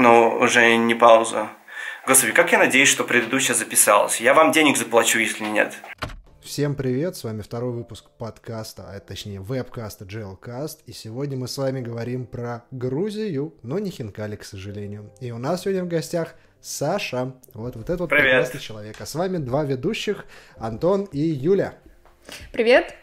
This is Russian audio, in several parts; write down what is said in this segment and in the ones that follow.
Ну, уже не пауза. Господи, как я надеюсь, что предыдущая записалась. Я вам денег заплачу, если нет. Всем привет, с вами второй выпуск подкаста, а точнее веб-каста Jailcast, и сегодня мы с вами говорим про Грузию, но не Хинкали, к сожалению. И у нас сегодня в гостях Саша, вот, вот этот вот прекрасный человек. А с вами два ведущих, Антон и Юля. Привет!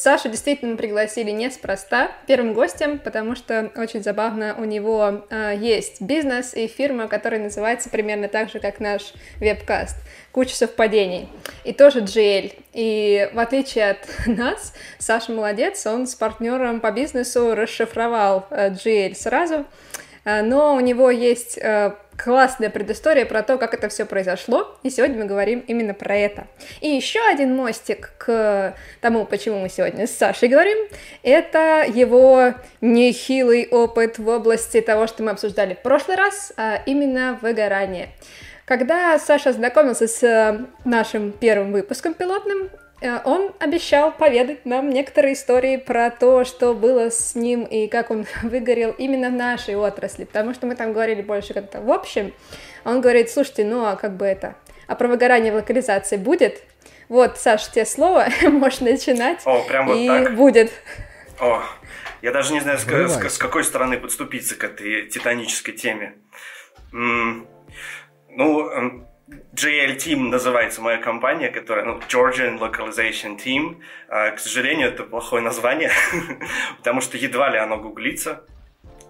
Сашу действительно пригласили неспроста первым гостем, потому что очень забавно, у него э, есть бизнес и фирма, которая называется примерно так же, как наш вебкаст. Куча совпадений. И тоже GL. И в отличие от нас, Саша молодец, он с партнером по бизнесу расшифровал э, GL сразу, Э, но у него есть э, классная предыстория про то, как это все произошло, и сегодня мы говорим именно про это. И еще один мостик к тому, почему мы сегодня с Сашей говорим, это его нехилый опыт в области того, что мы обсуждали в прошлый раз, а именно выгорание. Когда Саша знакомился с э, нашим первым выпуском пилотным, он обещал поведать нам некоторые истории про то, что было с ним и как он выгорел именно в нашей отрасли, потому что мы там говорили больше как-то в общем. Он говорит, слушайте, ну а как бы это, а про выгорание в локализации будет? Вот, Саш, тебе слово, можешь начинать. О, прям вот и так? будет. О, я даже не знаю, с, с- с какой стороны подступиться к этой титанической теме. М, ну, эм, JL Team называется моя компания, которая, ну, Georgian Localization Team. А, к сожалению, это плохое название, потому что едва ли оно гуглится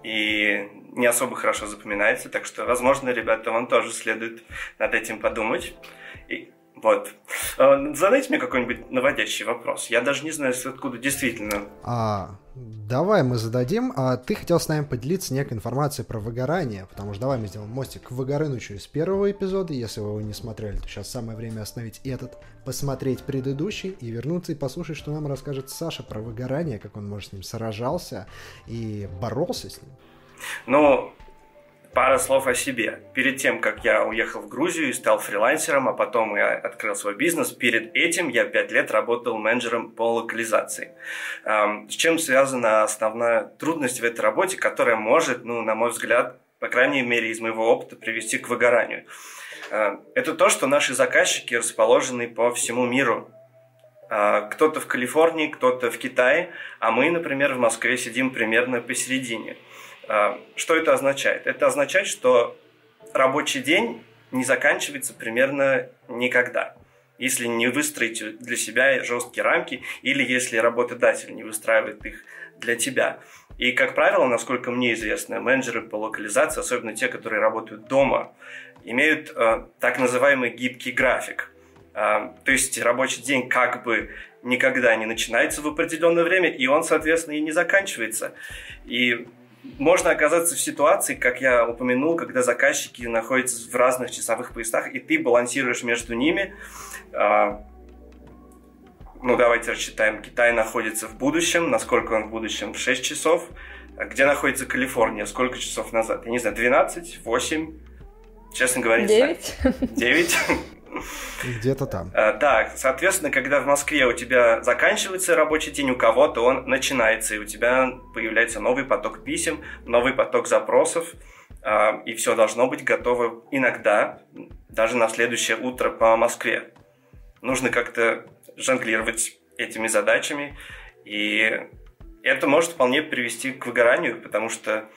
и не особо хорошо запоминается, так что, возможно, ребята, вам тоже следует над этим подумать. И вот. Э, Задайте мне какой-нибудь наводящий вопрос. Я даже не знаю, откуда действительно А, давай мы зададим. А ты хотел с нами поделиться некой информацией про выгорание, потому что давай мы сделаем мостик к Выгорынычу из первого эпизода. Если вы его не смотрели, то сейчас самое время остановить этот, посмотреть предыдущий и вернуться и послушать, что нам расскажет Саша про выгорание, как он, может, с ним сражался и боролся с ним. Ну, пара слов о себе. Перед тем, как я уехал в Грузию и стал фрилансером, а потом я открыл свой бизнес, перед этим я пять лет работал менеджером по локализации. С чем связана основная трудность в этой работе, которая может, ну, на мой взгляд, по крайней мере, из моего опыта, привести к выгоранию. Это то, что наши заказчики расположены по всему миру. Э, Кто-то в Калифорнии, кто-то в Китае, а мы, например, в Москве сидим примерно посередине. А, Что это означает? Это означает, что рабочий день не заканчивается примерно никогда. Если не выстроить для себя жесткие рамки или если работодатель не выстраивает их для тебя. И, как правило, насколько мне известно, менеджеры по локализации, особенно те, которые работают дома, имеют э, так называемый гибкий график. А, то есть рабочий день как бы никогда не начинается в определенное время, и он, соответственно, и не заканчивается. И можно оказаться в ситуации, как я упомянул, когда заказчики находятся в разных часовых поясах, и ты балансируешь между ними. А, Ну, давайте рассчитаем. Китай находится в будущем. Насколько он в будущем? В 6 часов. А Где находится Калифорния? Сколько часов назад? Я не знаю, 12? 8? Честно говоря, не знаю. Девять. 9? Где-то там. А, Да, соответственно, когда в Москве у тебя заканчивается рабочий день, у кого-то он начинается, и у тебя появляется новый поток писем, новый поток запросов, а, и все должно быть готово иногда, даже на следующее утро по Москве. Нужно как-то жонглировать этими задачами, и это может вполне привести к выгоранию, потому что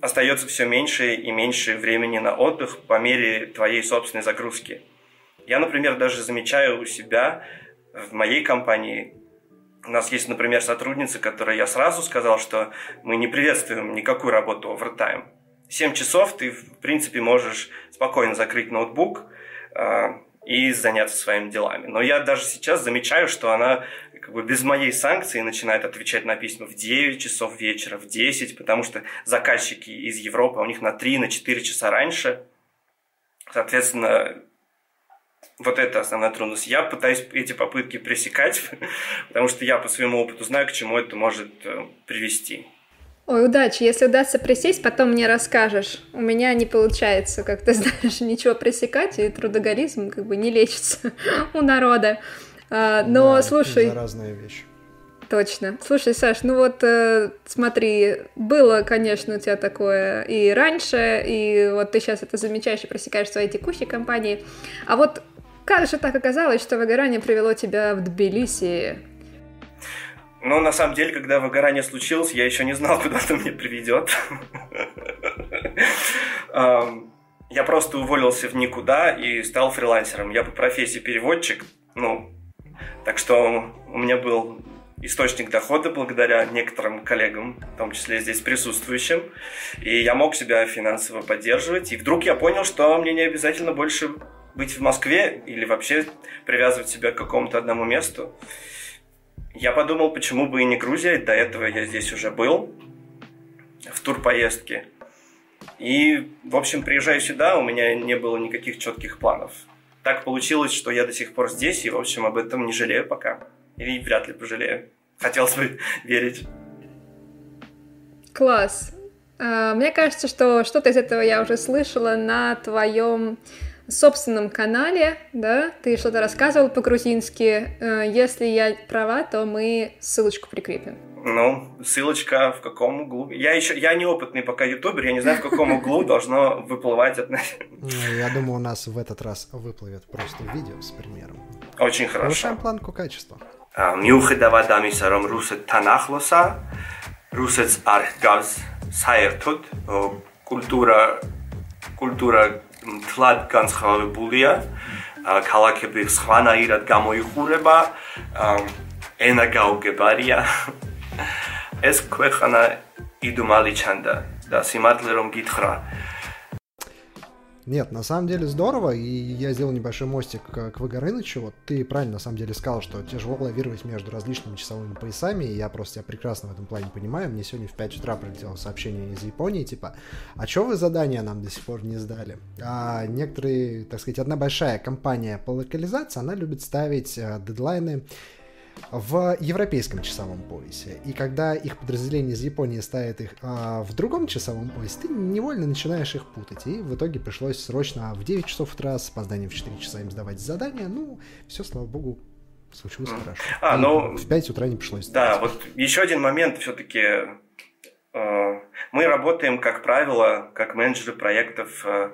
остается все меньше и меньше времени на отдых по мере твоей собственной загрузки. Я, например, даже замечаю у себя в моей компании, у нас есть, например, сотрудница, которой я сразу сказал, что мы не приветствуем никакую работу овертайм. 7 часов ты, в принципе, можешь спокойно закрыть ноутбук э, и заняться своими делами. Но я даже сейчас замечаю, что она как бы без моей санкции начинает отвечать на письма в 9 часов вечера, в 10, потому что заказчики из Европы, у них на 3-4 на часа раньше. Соответственно, вот это основная трудность. Я пытаюсь эти попытки пресекать, потому что я по своему опыту знаю, к чему это может э, привести. Ой, удачи. Если удастся присесть, потом мне расскажешь. У меня не получается, как ты знаешь, ничего пресекать, и трудоголизм как бы не лечится у народа. А, но, Да, слушай, Заразная вещь. Точно. Слушай, Саш, ну вот э, смотри, было, конечно, у тебя такое и раньше, и вот ты сейчас это замечаешь и просекаешь в своей текущей компании. А вот как же так оказалось, что выгорание привело тебя в Тбилиси? Ну, на самом деле, когда выгорание случилось, я еще не знал, куда это меня приведет. Я просто уволился в никуда и стал фрилансером. Я по профессии переводчик, ну, так что у меня был источник дохода благодаря некоторым коллегам, в том числе здесь присутствующим. И я мог себя финансово поддерживать. И вдруг я понял, что мне не обязательно больше быть в Москве или вообще привязывать себя к какому-то одному месту. Я подумал, почему бы и не Грузия. До этого я здесь уже был в турпоездке. И, в общем, приезжаю сюда, у меня не было никаких четких планов. Так получилось, что я до сих пор здесь, и, в общем, об этом не жалею пока. И вряд ли пожалею. Хотелось бы верить. Класс. А, мне кажется, что что-то из этого я уже слышала на твоем собственном канале, да, ты что-то рассказывал по-грузински. Э, если я права, то мы ссылочку прикрепим. Ну, ссылочка в каком углу? Я еще, я неопытный пока ютубер, я не знаю, в каком углу должно выплывать от ну, Я думаю, у нас в этот раз выплывет просто видео с примером. Очень хорошо. Повышаем планку качества. მიუხედავად ამისა, რომ რუსეთთან ახლოსა, რუსეთს არ ჰგავს საერთოდ კულტურა კულტურა მთლად განსხვავებულია. ქალაქები სხვანაირად გამოიხურება, ენა გაუგებარია. ეს ქვეყანა იდუმალი ჩანდა და სიმართლე რომ გითხრა, Нет, на самом деле здорово, и я сделал небольшой мостик к, Вагорынычу. Вот ты правильно на самом деле сказал, что тяжело лавировать между различными часовыми поясами, и я просто тебя прекрасно в этом плане понимаю. Мне сегодня в 5 утра прилетело сообщение из Японии, типа, а что вы задания нам до сих пор не сдали? А некоторые, так сказать, одна большая компания по локализации, она любит ставить э, дедлайны в европейском часовом поясе. И когда их подразделение из Японии ставит их а, в другом часовом поясе, ты невольно начинаешь их путать. И в итоге пришлось срочно в 9 часов утра с опозданием в 4 часа им сдавать задания. Ну, все, слава богу, случилось mm. хорошо. А, ну, в 5 утра не пришлось. Да, вот еще один момент все-таки. Э, мы работаем, как правило, как менеджеры проектов э,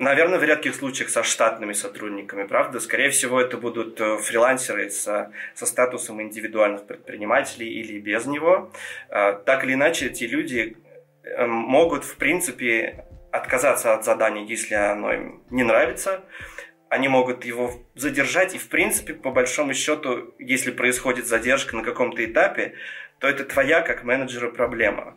Наверное, в редких случаях со штатными сотрудниками, правда? Скорее всего, это будут э, фрилансеры со, со статусом индивидуальных предпринимателей или без него. Э, так или иначе, эти люди э, могут, в принципе, отказаться от задания, если оно им не нравится. Они могут его задержать, и, в принципе, по большому счету, если происходит задержка на каком-то этапе, то это твоя, как менеджера, проблема.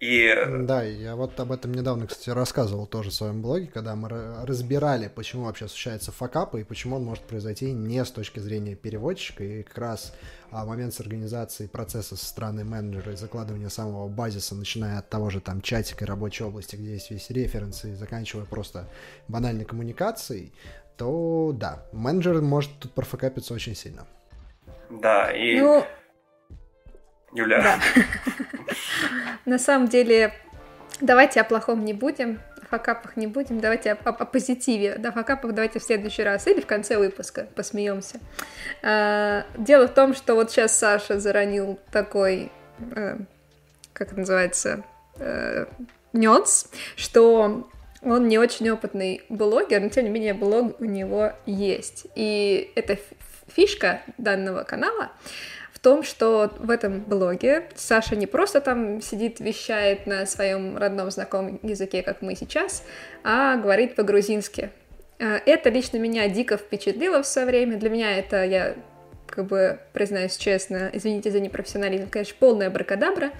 И... Да, я вот об этом недавно, кстати, рассказывал тоже в своем блоге, когда мы разбирали, почему вообще случается факапы и почему он может произойти не с точки зрения переводчика, и как раз а, момент с организацией процесса со стороны менеджера и закладывания самого базиса, начиная от того же там чатика и рабочей области, где есть весь референс, и заканчивая просто банальной коммуникацией, то да, менеджер может тут профакапиться очень сильно. Да, и... Ну, Юля. Да. На самом деле, давайте о плохом не будем, о факапах не будем, давайте о, о, о позитиве. Да, факапах давайте в следующий раз или в конце выпуска посмеемся. А, дело в том, что вот сейчас Саша заронил такой, э, как это называется, э, нюанс, что он не очень опытный блогер, но тем не менее блог у него есть. И это фишка данного канала том, что в этом блоге Саша не просто там сидит, вещает на своем родном знакомом языке, как мы сейчас, а говорит по-грузински. А, это лично меня дико впечатлило в свое время. Для меня это, я как бы признаюсь честно, извините за непрофессионализм, конечно, полная бракадабра,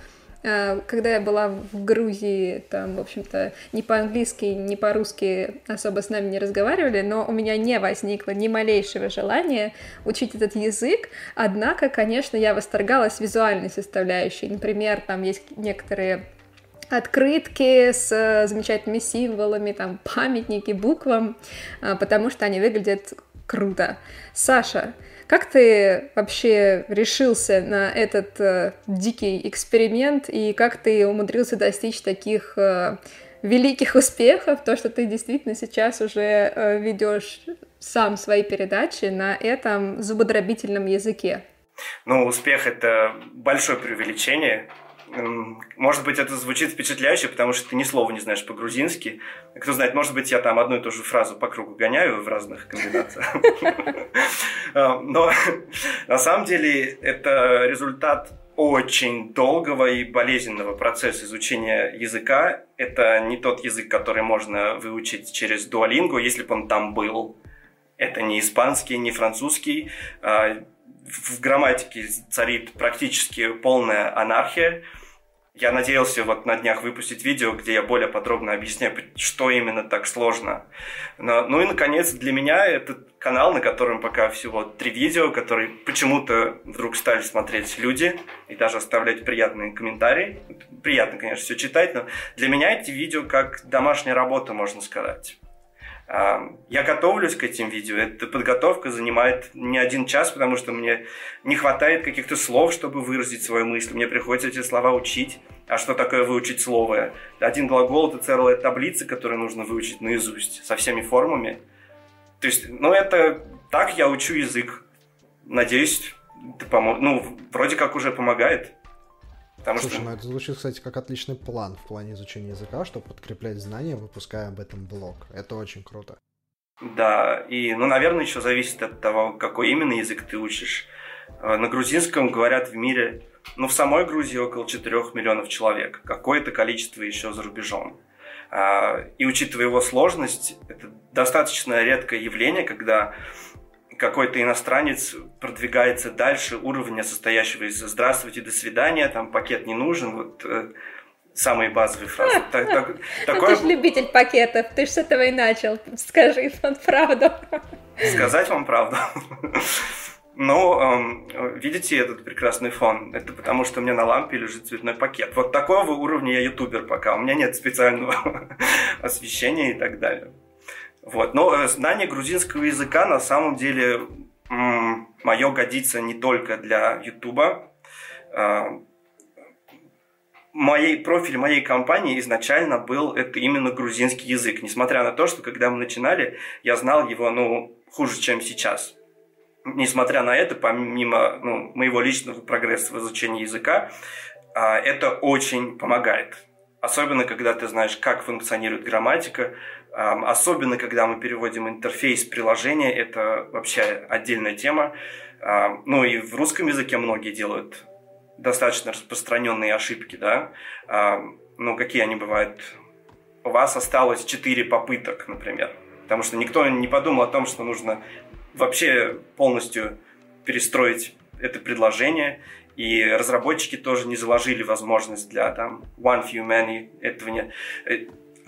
когда я была в Грузии, там, в общем-то, ни по-английски, ни по-русски особо с нами не разговаривали, но у меня не возникло ни малейшего желания учить этот язык, однако, конечно, я восторгалась визуальной составляющей. Например, там есть некоторые открытки с э, замечательными символами, там памятники буквам, а, потому что они выглядят круто. Саша, как ты вообще решился на этот э, дикий эксперимент и как ты умудрился достичь таких э, великих успехов, то, что ты действительно сейчас уже э, ведешь сам свои передачи на этом зубодробительном языке? Ну, успех – это большое преувеличение. Может быть, это звучит впечатляюще, потому что ты ни слова не знаешь по-грузински. Кто знает, может быть, я там одну и ту же фразу по кругу гоняю в разных комбинациях. А, но на самом деле это результат очень долгого и болезненного процесса изучения языка. Это не тот язык, который можно выучить через Duolingo, если бы он там был. Это не испанский, не французский. А, в грамматике царит практически полная анархия. Я надеялся вот на днях выпустить видео, где я более подробно объясняю, что именно так сложно. Но, ну и, наконец, для меня этот канал, на котором пока всего три видео, которые почему-то вдруг стали смотреть люди и даже оставлять приятные комментарии. Приятно, конечно, все читать, но для меня эти видео как домашняя работа, можно сказать. Я готовлюсь к этим видео. Эта подготовка занимает не один час, потому что мне не хватает каких-то слов, чтобы выразить свою мысль. Мне приходится эти слова учить. А что такое выучить слово? Один глагол – это целая таблица, которую нужно выучить наизусть со всеми формами. То есть, ну, это так я учу язык. Надеюсь, это помо... ну, вроде как уже помогает. Потому Слушай, что... ну это звучит, кстати, как отличный план в плане изучения языка, чтобы подкреплять знания, выпуская об этом блог. Это очень круто. Да, и, ну, наверное, еще зависит от того, какой именно язык ты учишь. Э, на грузинском говорят в мире, ну, в самой Грузии около 4 миллионов человек. Какое-то количество еще за рубежом. А, и учитывая его сложность, это достаточно редкое явление, когда какой-то иностранец продвигается дальше уровня, состоящего из «здравствуйте, до свидания», там пакет не нужен, вот э, самые базовые фразы. Так, так, ну, такое... Ты же любитель пакетов, ты же с этого и начал. Скажи вам правду. Сказать вам правду. Ну, эм, видите этот прекрасный фон? Это потому, что у меня на лампе лежит цветной пакет. Вот такого уровня я ютубер пока. У меня нет специального освещения и так далее. Вот. Но э, знание грузинского языка на самом деле мое годится не только для Ютуба. А, моей, профиль моей компании изначально был это именно грузинский язык. Несмотря на то, что когда мы начинали, я знал его ну, хуже, чем сейчас. Несмотря на это, помимо ну, моего личного прогресса в изучении языка, а, это очень помогает. Особенно, когда ты знаешь, как функционирует грамматика, Особенно, когда мы переводим интерфейс приложения, это вообще отдельная тема. Ну и в русском языке многие делают достаточно распространенные ошибки, да. Ну, какие они бывают? У вас осталось 4 попыток, например. Потому что никто не подумал о том, что нужно вообще полностью перестроить это предложение. И разработчики тоже не заложили возможность для там one few many этого не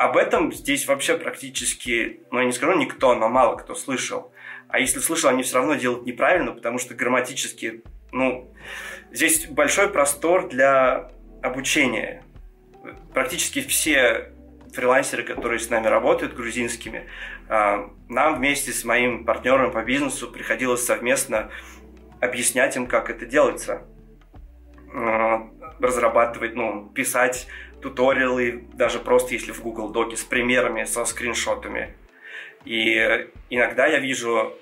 об этом здесь вообще практически, ну я не скажу никто, но мало кто слышал. А если слышал, они все равно делают неправильно, потому что грамматически, ну, здесь большой простор для обучения. Практически все фрилансеры, которые с нами работают, грузинскими, а, нам вместе с моим партнером по бизнесу приходилось совместно объяснять им, как это делается. Разрабатывать, ну, писать туториалы, даже просто если в Google Доке с примерами, со скриншотами. И иногда я вижу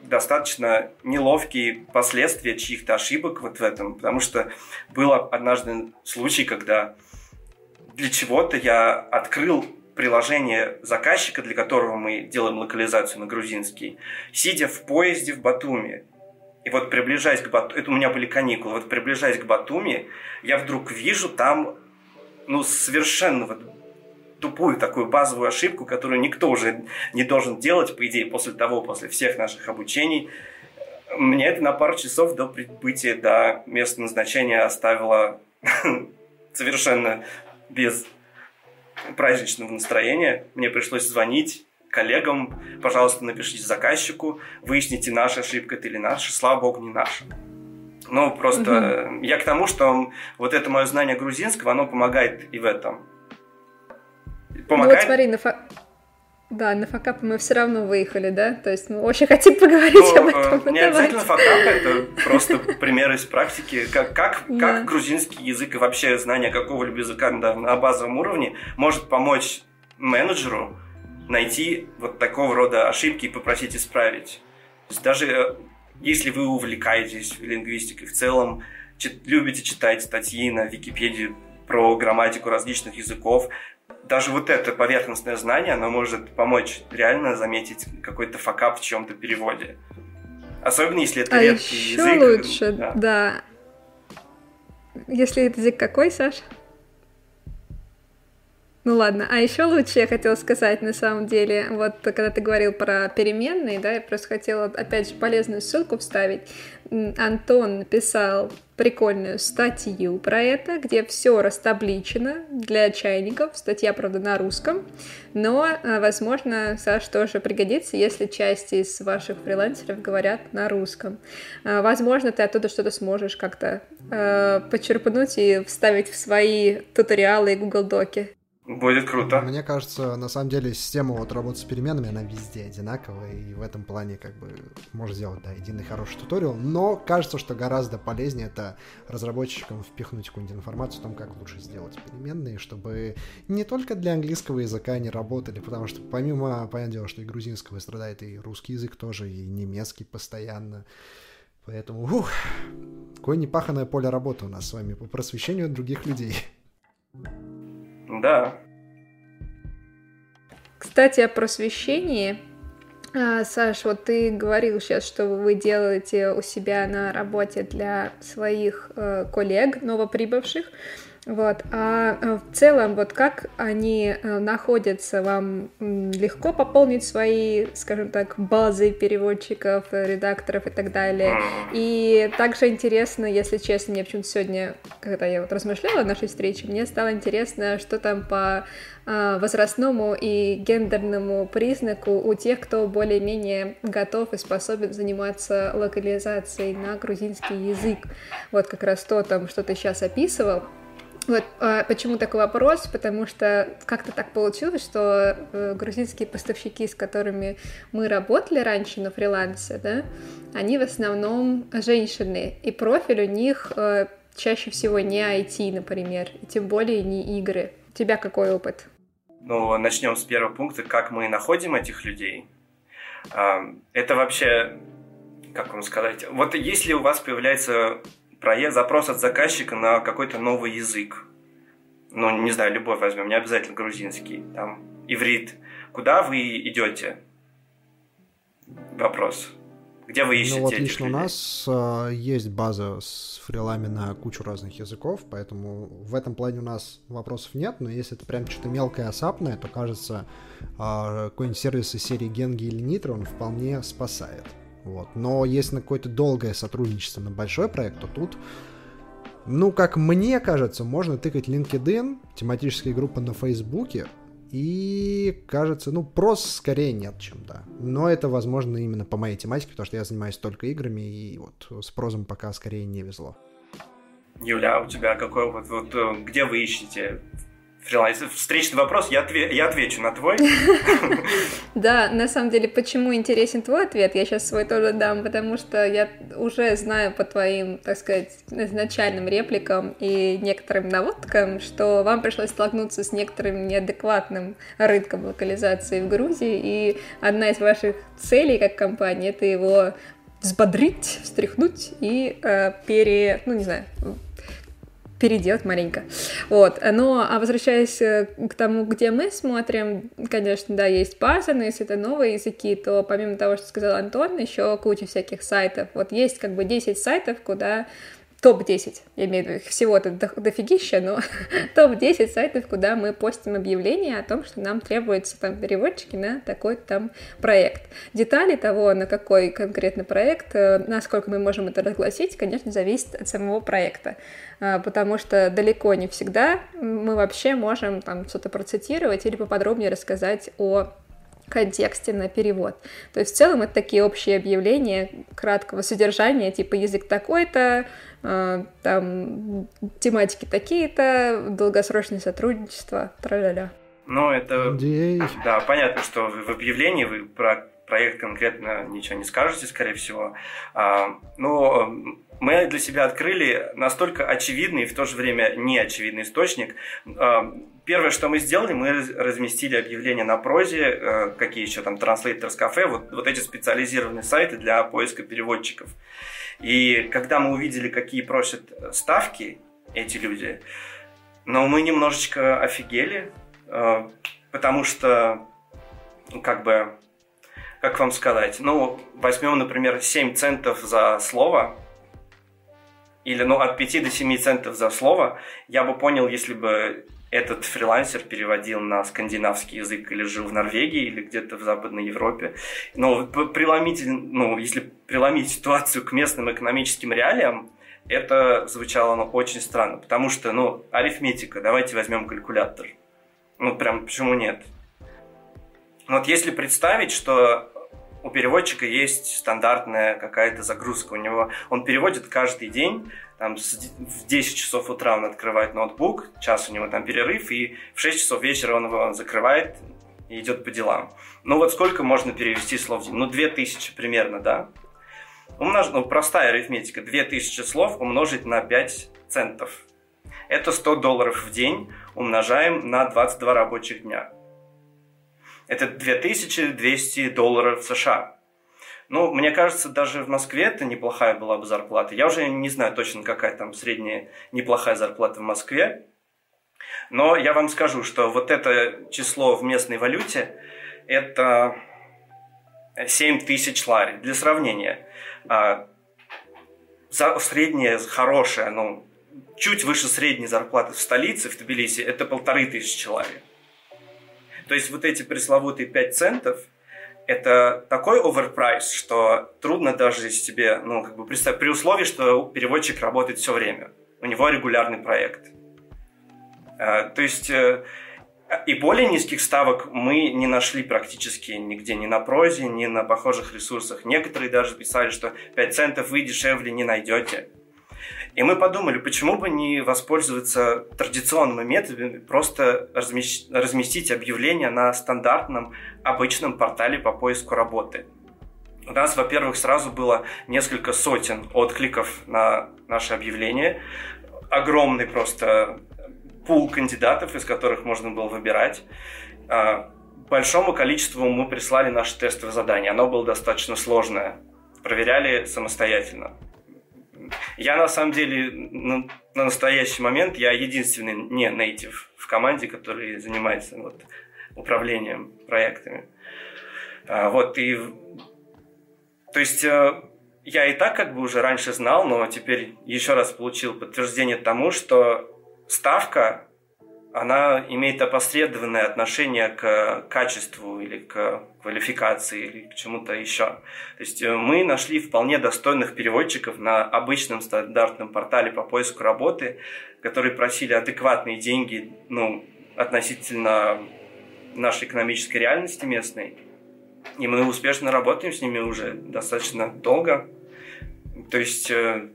достаточно неловкие последствия чьих-то ошибок вот в этом, потому что был однажды случай, когда для чего-то я открыл приложение заказчика, для которого мы делаем локализацию на грузинский, сидя в поезде в Батуми. И вот приближаясь к Батуми, это у меня были каникулы, вот приближаясь к Батуми, я вдруг вижу там ну, совершенно вот тупую такую базовую ошибку, которую никто уже не должен делать, по идее, после того, после всех наших обучений. Мне это на пару часов до прибытия до места назначения оставило совершенно без праздничного настроения. Мне пришлось звонить коллегам, пожалуйста, напишите заказчику, выясните, наша ошибка это или наша. Слава богу, не наша. Ну, просто угу. я к тому, что вот это мое знание грузинского, оно помогает и в этом. Помогает... Ну, вот смотри, на фа... Да, на факапы мы все равно выехали, да? То есть мы очень хотим поговорить ну, об этом. Э, не обязательно факапы, это просто пример из практики. Как, как, да. как грузинский язык и вообще знание какого-либо языка да, на базовом уровне может помочь менеджеру найти вот такого рода ошибки и попросить исправить. То есть даже Если вы увлекаетесь лингвистикой в целом, любите читать статьи на Википедии про грамматику различных языков, даже вот это поверхностное знание, оно может помочь реально заметить какой-то факап в чем-то переводе. Особенно если это а редкий еще язык. лучше, да. да. Если это язык какой, Саш? Ну ладно, а еще лучше я хотела сказать на самом деле, вот когда ты говорил про переменные, да, я просто хотела опять же полезную ссылку вставить. Антон написал прикольную статью про это, где все растабличено для чайников. Статья, правда, на русском, но, э, возможно, Саш тоже пригодится, если часть из ваших фрилансеров говорят на русском. Э, возможно, ты оттуда что-то сможешь как-то э, почерпнуть и вставить в свои туториалы и Google Доки. Будет круто. Мне кажется, на самом деле система вот работы с переменами, она везде одинаковая, и в этом плане как бы можно сделать, да, единый хороший туториал, но кажется, что гораздо полезнее это разработчикам впихнуть какую-нибудь информацию о том, как лучше сделать переменные, чтобы не только для английского языка они работали, потому что помимо, понятное дело, что и грузинского страдает, и русский язык тоже, и немецкий постоянно. Поэтому, ух, какое непаханное поле работы у нас с вами по просвещению других людей. Да. Кстати, о просвещении. А, Саш, вот ты говорил сейчас, что вы делаете у себя на работе для своих э, коллег новоприбывших. Вот. А э, в целом, вот как они э, находятся, вам легко пополнить свои, скажем так, базы переводчиков, редакторов и так далее. И также интересно, если честно, мне почему-то сегодня, когда я вот размышляла о нашей встрече, мне стало интересно, что там по э, возрастному и гендерному признаку у тех, кто более-менее готов и способен заниматься локализацией на грузинский язык. Вот как раз то, там, что ты сейчас описывал. Вот а почему такой вопрос? Потому что как-то так получилось, что э, грузинские поставщики, с которыми мы работали раньше на фрилансе, да, они в основном женщины, и профиль у них э, чаще всего не IT, например, и тем более не игры. У тебя какой опыт? Ну, начнем с первого пункта, как мы находим этих людей. Это вообще, как вам сказать, вот если у вас появляется проект, запрос от заказчика на какой-то новый язык. Ну, не знаю, любой возьмем, не обязательно грузинский, там, иврит. Куда вы идете? Вопрос. Где вы ищете Ну вот лично людей? у нас э, есть база с фрилами на кучу разных языков, поэтому в этом плане у нас вопросов нет, но если это прям что-то мелкое, осапное, то кажется, э, какой-нибудь сервис из серии Gengi или Nitro он вполне спасает. Вот. Но если на какое-то долгое сотрудничество на большой проект, то тут, ну, как мне кажется, можно тыкать LinkedIn, тематические группы на Фейсбуке, и кажется, ну, просто скорее нет, чем да. Но это, возможно, именно по моей тематике, потому что я занимаюсь только играми, и вот с прозом пока скорее не везло. Юля, а у тебя какой опыт? Вот, э, где вы ищете фриланс. Встречный вопрос, я, отве- я отвечу на твой. Да, на самом деле, почему интересен твой ответ, я сейчас свой тоже дам, потому что я уже знаю по твоим, так сказать, изначальным репликам и некоторым наводкам, что вам пришлось столкнуться с некоторым неадекватным рынком локализации в Грузии, и одна из ваших целей как компании — это его взбодрить, встряхнуть и э, пере... ну, не знаю, переделать маленько. Вот. Но, а возвращаясь э, к тому, где мы смотрим, конечно, да, есть база, но если это новые языки, то помимо того, что сказал Антон, еще куча всяких сайтов. Вот есть как бы 10 сайтов, куда топ-10, я имею в виду, всего-то дофигища, но топ-10 сайтов, куда мы постим объявления о том, что нам требуются там переводчики на такой там проект. Детали того, на какой конкретно проект, э, насколько мы можем это разгласить, конечно, зависит от самого проекта, а, потому что далеко не всегда мы вообще можем там что-то процитировать или поподробнее рассказать о контексте на перевод. То есть в целом это такие общие объявления краткого содержания, типа язык такой-то, там тематики такие-то, долгосрочное сотрудничество, тра-ля-ля. Ну, это... Надеюсь. Да, понятно, что в объявлении вы про проект конкретно ничего не скажете, скорее всего. А, но мы для себя открыли настолько очевидный и в то же время неочевидный источник. А, первое, что мы сделали, мы разместили объявления на прозе, э, какие еще там, Translators Cafe, вот, вот эти специализированные сайты для поиска переводчиков. И когда мы увидели, какие просят ставки эти люди, но мы немножечко офигели, э, потому что, ну, как бы, как вам сказать, ну, возьмем, например, 7 центов за слово, или, ну, от 5 до 7 центов за слово, я бы понял, если бы этот фрилансер переводил на скандинавский язык или жил в Норвегии или где-то в Западной Европе. Но преломить, ну, если преломить ситуацию к местным экономическим реалиям, это звучало ну, очень странно, потому что, ну, арифметика, давайте возьмем калькулятор. Ну, прям почему нет? Вот если представить, что у переводчика есть стандартная какая-то загрузка. У него он переводит каждый день, там, в 10 часов утра он открывает ноутбук, час у него там перерыв, и в 6 часов вечера он его закрывает и идет по делам. Ну вот сколько можно перевести слов в день? Ну, 2000 примерно, да? Умнож... Ну, простая арифметика. 2000 слов умножить на 5 центов. Это 100 долларов в день умножаем на 22 рабочих дня. Это 2200 долларов США. Ну, мне кажется, даже в Москве это неплохая была бы зарплата. Я уже не знаю точно, какая там средняя неплохая зарплата в Москве. Но я вам скажу, что вот это число в местной валюте – это 7 тысяч лари. Для сравнения, а, средняя хорошая, ну, чуть выше средней зарплаты в столице, в Тбилиси, это полторы тысячи лари. То есть вот эти пресловутые 5 центов – это такой оверпрайс, что трудно даже себе, ну, как бы представить, при условии, что переводчик работает все время. У него регулярный проект. А, то есть э, и более низких ставок мы не нашли практически нигде, ни на прозе, ни на похожих ресурсах. Некоторые даже писали, что 5 центов вы дешевле не найдете. И мы подумали, почему бы не воспользоваться традиционными методами, просто разместить объявление на стандартном обычном портале по поиску работы. У нас, во-первых, сразу было несколько сотен откликов на наше объявление. Огромный просто пул кандидатов, из которых можно было выбирать. А, большому количеству мы прислали наше тестовое задание. Оно было достаточно сложное. Проверяли самостоятельно. Я на самом деле на, на настоящий момент я единственный не native в команде, который занимается вот, управлением проектами. А, вот и то есть э, я и так как бы уже раньше знал, но теперь еще раз получил подтверждение тому, что ставка она имеет опосредованное отношение к качеству или к квалификации или к чему-то еще. То есть э, мы нашли вполне достойных переводчиков на обычном стандартном портале по поиску работы, которые просили адекватные деньги ну, относительно нашей экономической реальности местной. И мы успешно работаем с ними уже достаточно долго. То есть э,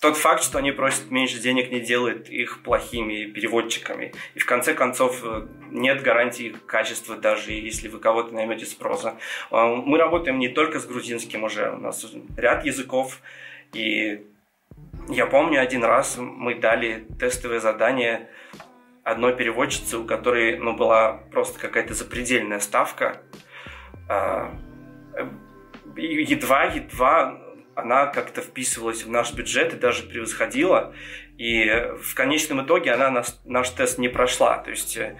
тот факт, что они просят меньше денег, не делает их плохими переводчиками. И в конце концов э, нет гарантии качества, даже если вы кого-то наймете с проза. Э, мы работаем не только с грузинским уже, у нас ряд языков. И я помню один раз мы дали тестовое задание одной переводчице, у которой ну, была просто какая-то запредельная ставка. Едва-едва она как-то вписывалась в наш бюджет и даже превосходила. И в конечном итоге она наш, наш тест не прошла. То есть э,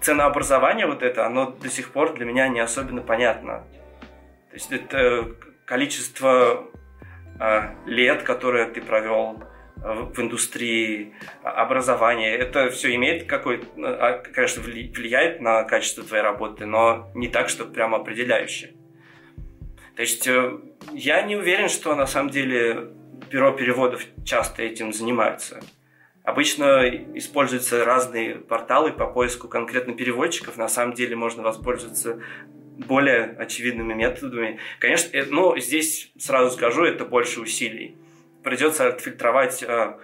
ценообразование вот это, оно до сих пор для меня не особенно понятно. То есть это количество э, лет, которые ты провел в индустрии образования. Это все имеет какой-то, а, конечно, влияет на качество твоей работы, но не так, что прямо определяющее. То есть э, я не уверен, что на самом деле бюро переводов часто этим занимаются. Обычно используются разные порталы по поиску конкретно переводчиков. На самом деле можно воспользоваться более очевидными методами. Конечно, э, ну, здесь сразу скажу, это больше усилий. Придется отфильтровать э,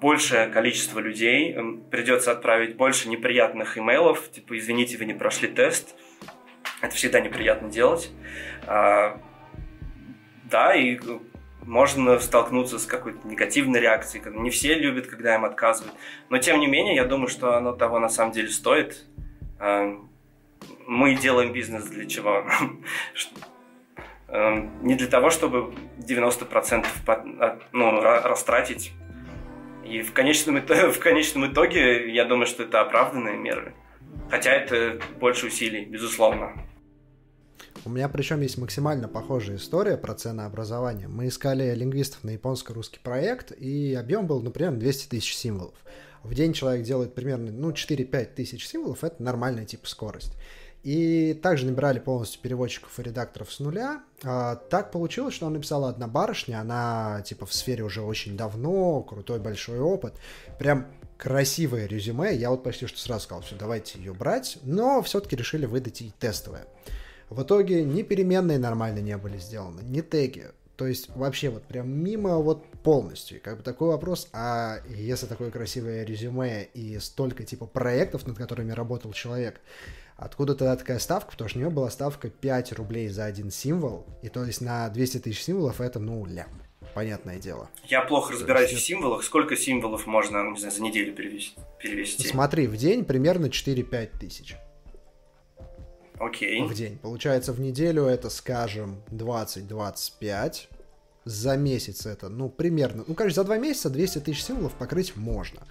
большее количество людей, придется отправить больше неприятных имейлов, типа «извините, вы не прошли тест», это всегда неприятно делать. А, да, и можно столкнуться с какой-то негативной реакцией. Не все любят, когда им отказывают. Но тем не менее, я думаю, что оно того на самом деле стоит. А, мы делаем бизнес для чего? А, не для того, чтобы 90% а, ну, растратить. И в конечном, итоге, в конечном итоге, я думаю, что это оправданные меры. Хотя это больше усилий, безусловно. У меня причем есть максимально похожая история про ценообразование. Мы искали лингвистов на японско-русский проект, и объем был, например, 200 тысяч символов. В день человек делает примерно ну, 4-5 тысяч символов, это нормальная типа скорость. И также набирали полностью переводчиков и редакторов с нуля. А, так получилось, что он написала одна барышня, она типа в сфере уже очень давно, крутой большой опыт. Прям красивое резюме. Я вот почти что сразу сказал, все, давайте ее брать. Но все-таки решили выдать ей тестовое. В итоге ни переменные нормально не были сделаны, ни теги. То есть вообще вот прям мимо вот полностью. И как бы такой вопрос, а если такое красивое резюме и столько типа проектов, над которыми работал человек, откуда тогда такая ставка? Потому что у него была ставка 5 рублей за один символ, и то есть на 200 тысяч символов это, ну, лям. Понятное дело. Я плохо разбираюсь есть... в символах. Сколько символов можно, не знаю, за неделю перевести? перевести? Смотри, в день примерно 4-5 тысяч. Окей. В день. Получается, в неделю это, скажем, 20-25. За месяц это, ну, примерно... Ну, короче, за два месяца 200 тысяч символов покрыть можно.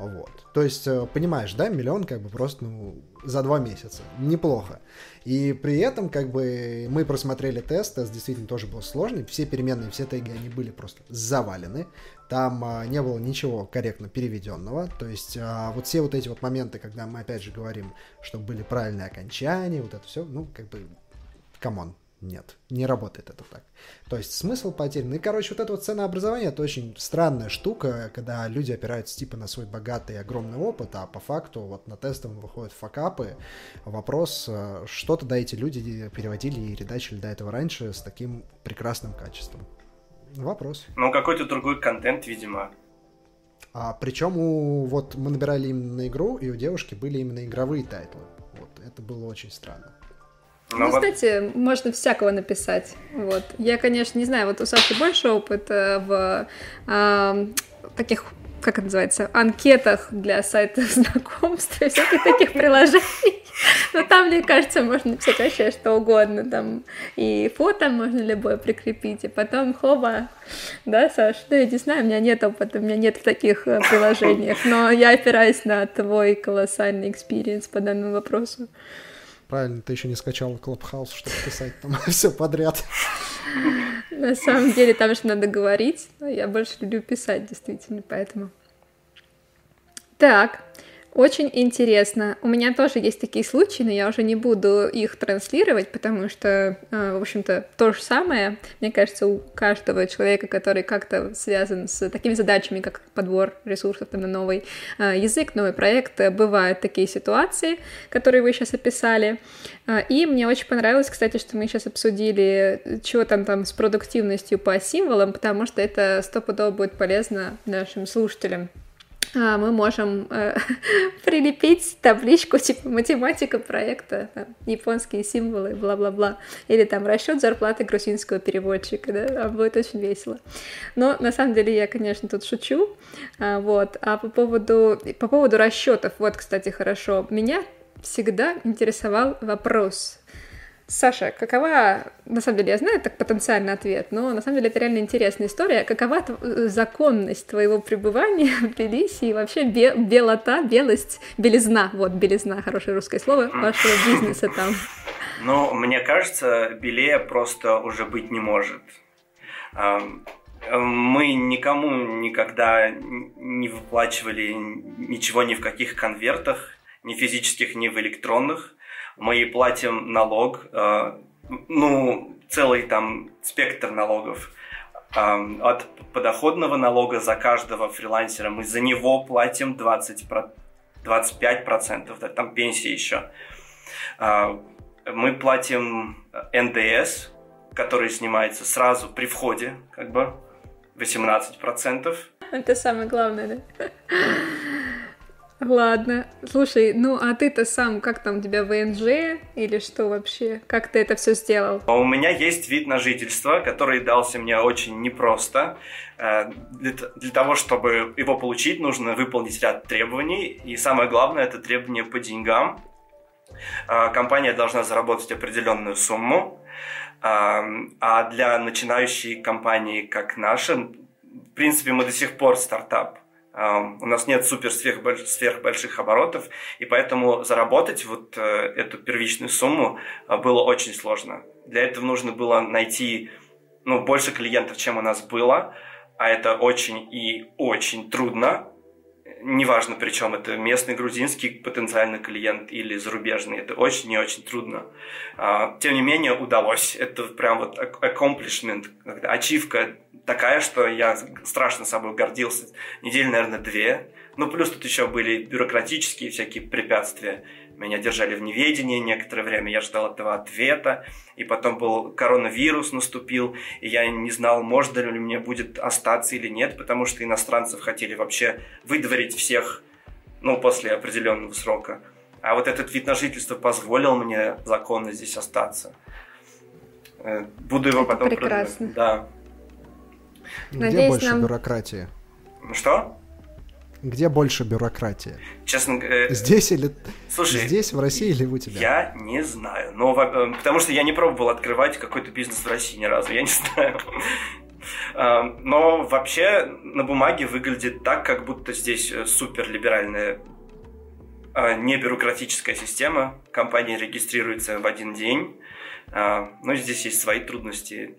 Вот. То есть, э, понимаешь, да, миллион как бы просто, ну, за два месяца. Неплохо. И при этом, как бы, мы просмотрели тест, тест действительно тоже был сложный, все переменные, все теги, они были просто завалены, там а, не было ничего корректно переведенного, то есть а, вот все вот эти вот моменты, когда мы опять же говорим, чтобы были правильные окончания, вот это все, ну, как бы, come on, нет, не работает это так. То есть смысл потерян. И, короче, вот это вот ценообразование, это очень странная штука, когда люди опираются типа на свой богатый и огромный опыт, а по факту вот на тестом выходят факапы. Вопрос, э, что тогда эти люди переводили и редачили до этого раньше с таким прекрасным качеством? Вопрос. Ну, какой-то другой контент, видимо. А, причем у, вот мы набирали именно на игру, и у девушки были именно игровые тайтлы. Вот, это было очень странно. Ну, ну, кстати, можно всякого написать. Вот. Я, конечно, не знаю, вот у Саши больше опыта в э, таких, как это называется, анкетах для сайтов знакомств и всяких таких приложений. Но там, мне кажется, можно написать вообще что угодно. Там и фото можно любое прикрепить, и потом хоба. Да, Саш? Ну, я не знаю, у меня нет опыта, у меня нет в таких э, приложениях, но я опираюсь на твой колоссальный experience по данному вопросу. Правильно, ты еще не скачал Clubhouse, чтобы писать там все подряд. На самом деле там же надо говорить, но я больше люблю писать, действительно, поэтому. Так, очень интересно. У меня тоже есть такие случаи, но я уже не буду их транслировать, потому что, э, в общем-то, то же самое, мне кажется, у каждого человека, который как-то связан с такими задачами, как подбор ресурсов на новый э, язык, новый проект, бывают такие ситуации, которые вы сейчас описали. Э, и мне очень понравилось, кстати, что мы сейчас обсудили, чего там там с продуктивностью по символам, потому что это стопудово будет полезно нашим слушателям. А, мы можем э, прилепить табличку типа математика проекта, там, японские символы, бла-бла-бла, или там расчет зарплаты грузинского переводчика, да, а будет очень весело. Но на самом деле я, конечно, тут шучу, а, вот. А по поводу по поводу расчетов, вот, кстати, хорошо, меня всегда интересовал вопрос Саша, какова, на самом деле, я знаю так потенциальный ответ, но на самом деле это реально интересная история. Какова э, законность твоего пребывания в Тбилиси и вообще бе- белота, белость, белизна, вот белизна, хорошее русское слово, вашего бизнеса там? Ну, мне кажется, белее просто уже быть не может. Мы никому никогда не выплачивали ничего ни в каких конвертах, ни физических, ни в электронных мы платим налог, э, ну, целый там спектр налогов. Э, от подоходного налога за каждого фрилансера мы за него платим 20, 25%, да, там пенсии еще. Э, мы платим НДС, который снимается сразу при входе, как бы 18%. Это самое главное, да? Ладно. Слушай, ну а ты-то сам, как там у тебя ВНЖ или что вообще? Как ты это все сделал? У меня есть вид на жительство, который дался мне очень непросто. Э, для, для того, чтобы его получить, нужно выполнить ряд требований. И самое главное, это требование по деньгам. Э, компания должна заработать определенную сумму. Э, а для начинающей компании, как наша, в принципе, мы до сих пор стартап у нас нет супер сверхбольших оборотов, и поэтому заработать вот э, эту первичную сумму э, было очень сложно. Для этого нужно было найти ну, больше клиентов, чем у нас было, а это очень и очень трудно. Неважно, причем это местный грузинский потенциальный клиент или зарубежный, это очень и очень трудно. А, тем не менее, удалось. Это прям вот accomplishment, ачивка такая, что я страшно собой гордился недели, наверное, две. Ну, плюс тут еще были бюрократические всякие препятствия. Меня держали в неведении некоторое время, я ждал этого ответа. И потом был коронавирус наступил, и я не знал, можно ли мне будет остаться или нет, потому что иностранцев хотели вообще выдворить всех, ну, после определенного срока. А вот этот вид на жительство позволил мне законно здесь остаться. Э, буду его потом... Прекрасно. Продавать. Да. Где Надеюсь, больше нам... бюрократии? Что? Где больше бюрократии? Честно говоря... Здесь или... Слушай, здесь, в России или у тебя? Я не знаю. Но, э, потому что я не пробовал открывать какой-то бизнес в России ни разу. Я не знаю. Э, но вообще на бумаге выглядит так, как будто здесь э, супер либеральная не бюрократическая система. Компания регистрируется в один день. Но здесь есть свои трудности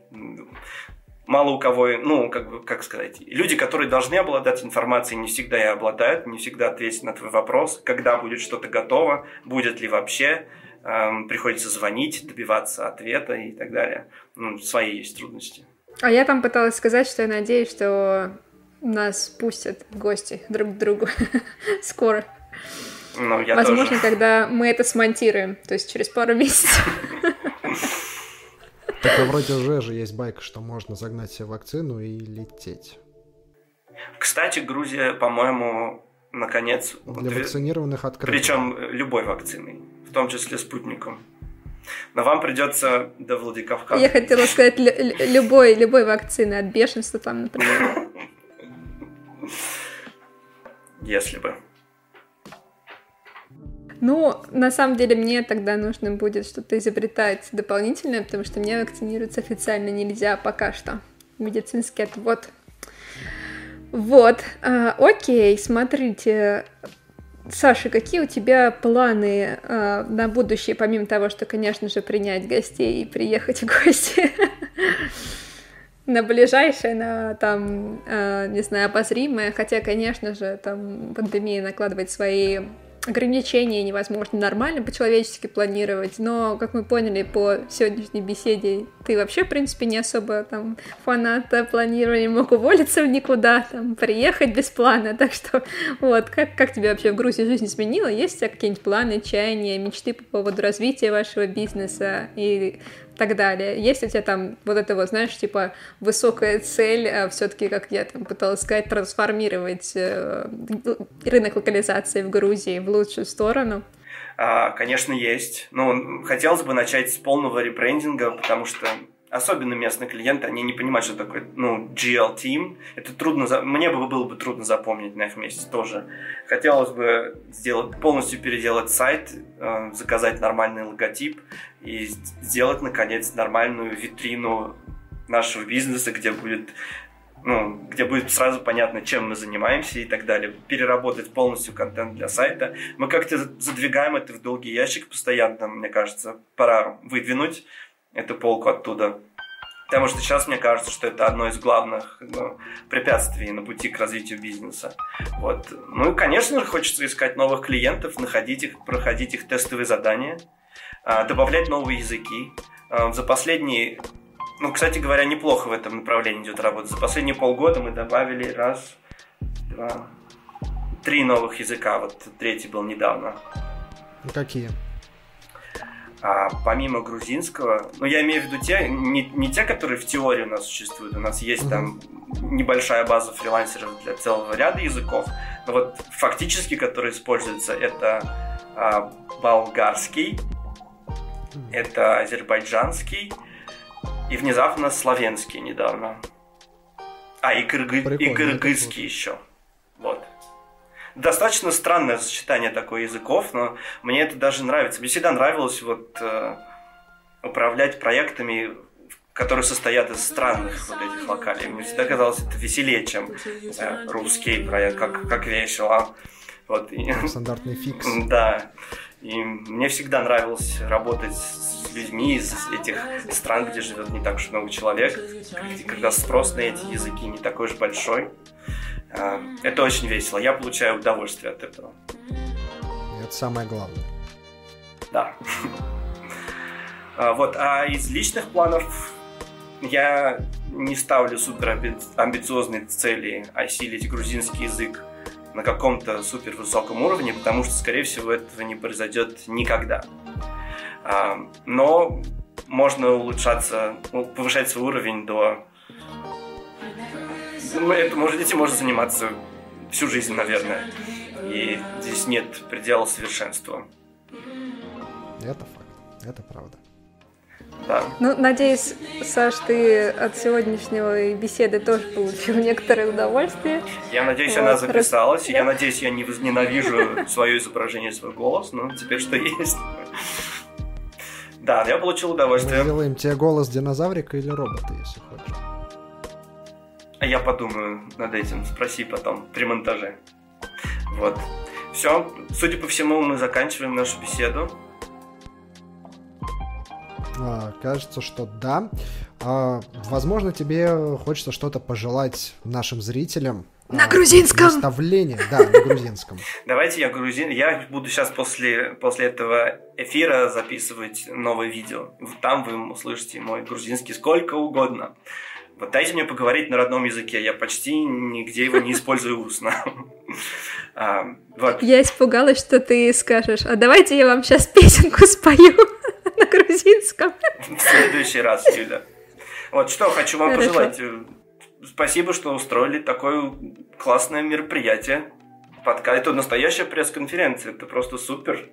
мало у кого, ну, как бы, как сказать, люди, которые должны обладать информацией, не всегда и обладают, не всегда ответят на твой вопрос, когда будет что-то готово, будет ли вообще, эм, приходится звонить, добиваться ответа и так далее. Ну, свои есть трудности. А я там пыталась сказать, что я надеюсь, что нас пустят в гости друг к другу скоро. Ну, я Возможно, тоже. когда мы это смонтируем, то есть через пару месяцев. Так вроде уже же есть байка, что можно загнать себе вакцину и лететь. Кстати, Грузия, по-моему, наконец... Для вакцинированных открыта. Причем любой вакциной, в том числе спутником. Но вам придется до Владикавказа. Я хотела сказать любой, любой вакцины от бешенства там, например. Если бы. Ну, на самом деле, мне тогда нужно будет что-то изобретать дополнительное, потому что мне вакцинироваться официально нельзя пока что. Медицинский отвод. Вот, а, окей, смотрите. Саша, какие у тебя планы а, на будущее, помимо того, что, конечно же, принять гостей и приехать в гости? на ближайшее, на там, э, не знаю, обозримое, хотя, конечно же, там пандемия накладывает свои ограничения невозможно нормально по-человечески планировать, но, как мы поняли по сегодняшней беседе, ты вообще, в принципе, не особо там фанат планирования, мог уволиться никуда, там, приехать без плана, так что вот, как, как тебе вообще в Грузии жизнь изменила? Есть у тебя какие-нибудь планы, чаяния, мечты по поводу развития вашего бизнеса и так далее. Есть у тебя там вот это вот, знаешь, типа высокая цель, а все-таки, как я там пыталась сказать, трансформировать э, рынок локализации в Грузии в лучшую сторону? А, конечно, есть. Ну, хотелось бы начать с полного ребрендинга, потому что особенно местные клиенты, они не понимают, что такое, ну, GL Team. Это трудно, мне бы было бы трудно запомнить на их месте тоже. Хотелось бы сделать, полностью переделать сайт, э, заказать нормальный логотип и сделать, наконец, нормальную витрину нашего бизнеса, где будет ну, где будет сразу понятно, чем мы занимаемся и так далее. Переработать полностью контент для сайта. Мы как-то задвигаем это в долгий ящик постоянно, мне кажется. Пора выдвинуть эту полку оттуда. Потому что сейчас мне кажется, что это одно из главных ну, препятствий на пути к развитию бизнеса. Вот. Ну и, конечно же, хочется искать новых клиентов, находить их, проходить их тестовые задания, а, добавлять новые языки. А, за последние ну, кстати говоря, неплохо в этом направлении идет работа. За последние полгода мы добавили раз, два, три новых языка. Вот третий был недавно. Какие? А, помимо грузинского, ну я имею в виду те, не, не те, которые в теории у нас существуют, у нас есть mm-hmm. там небольшая база фрилансеров для целого ряда языков, Но вот фактически, который используется, это а, болгарский, это азербайджанский и внезапно славянский недавно. А, и, кыргы... и кыргызский еще. Достаточно странное сочетание такой языков, но мне это даже нравится. Мне всегда нравилось вот э, управлять проектами, которые состоят из странных вот этих локалей. Мне всегда казалось это веселее, чем э, русский проект, как, как весело. Вот. Стандартный фикс. Да. И мне всегда нравилось работать с людьми из этих стран, где живет не так уж много человек, когда спрос на эти языки не такой уж большой. А, это очень весело. Я получаю удовольствие от этого. Это самое главное. Да. А, вот, а из личных планов я не ставлю супер амбициозные цели осилить грузинский язык на каком-то супер высоком уровне, потому что, скорее всего, этого не произойдет никогда. А, но можно улучшаться, повышать свой уровень до... Ну, это, может, этим можно заниматься всю жизнь, наверное. И здесь нет предела совершенства. Это факт, это правда. Да. Ну, надеюсь, Саш, ты от сегодняшнего беседы тоже получил некоторое удовольствие. Я надеюсь, вот. она записалась. Да. Я надеюсь, я не возненавижу свое изображение, свой голос, но теперь что есть. Да, я получил удовольствие. Мы сделаем тебе голос динозаврика или робота, если хочешь. А я подумаю над этим, спроси потом при монтаже. Вот. Все, судя по всему, мы заканчиваем нашу беседу. А, кажется, что да. А, возможно, тебе хочется что-то пожелать нашим зрителям. На а, грузинском! Наставление, да, на грузинском. Давайте я грузин. Я буду сейчас после, после этого эфира записывать новое видео. Там вы услышите мой грузинский сколько угодно. Вот дайте мне поговорить на родном языке. Я почти нигде его не использую устно. А. Я испугалась, что ты скажешь, а давайте я вам сейчас песенку спою на грузинском. В следующий раз, Юля. Вот что хочу вам пожелать. Спасибо, что устроили такое классное мероприятие. Это настоящая пресс-конференция, это просто супер.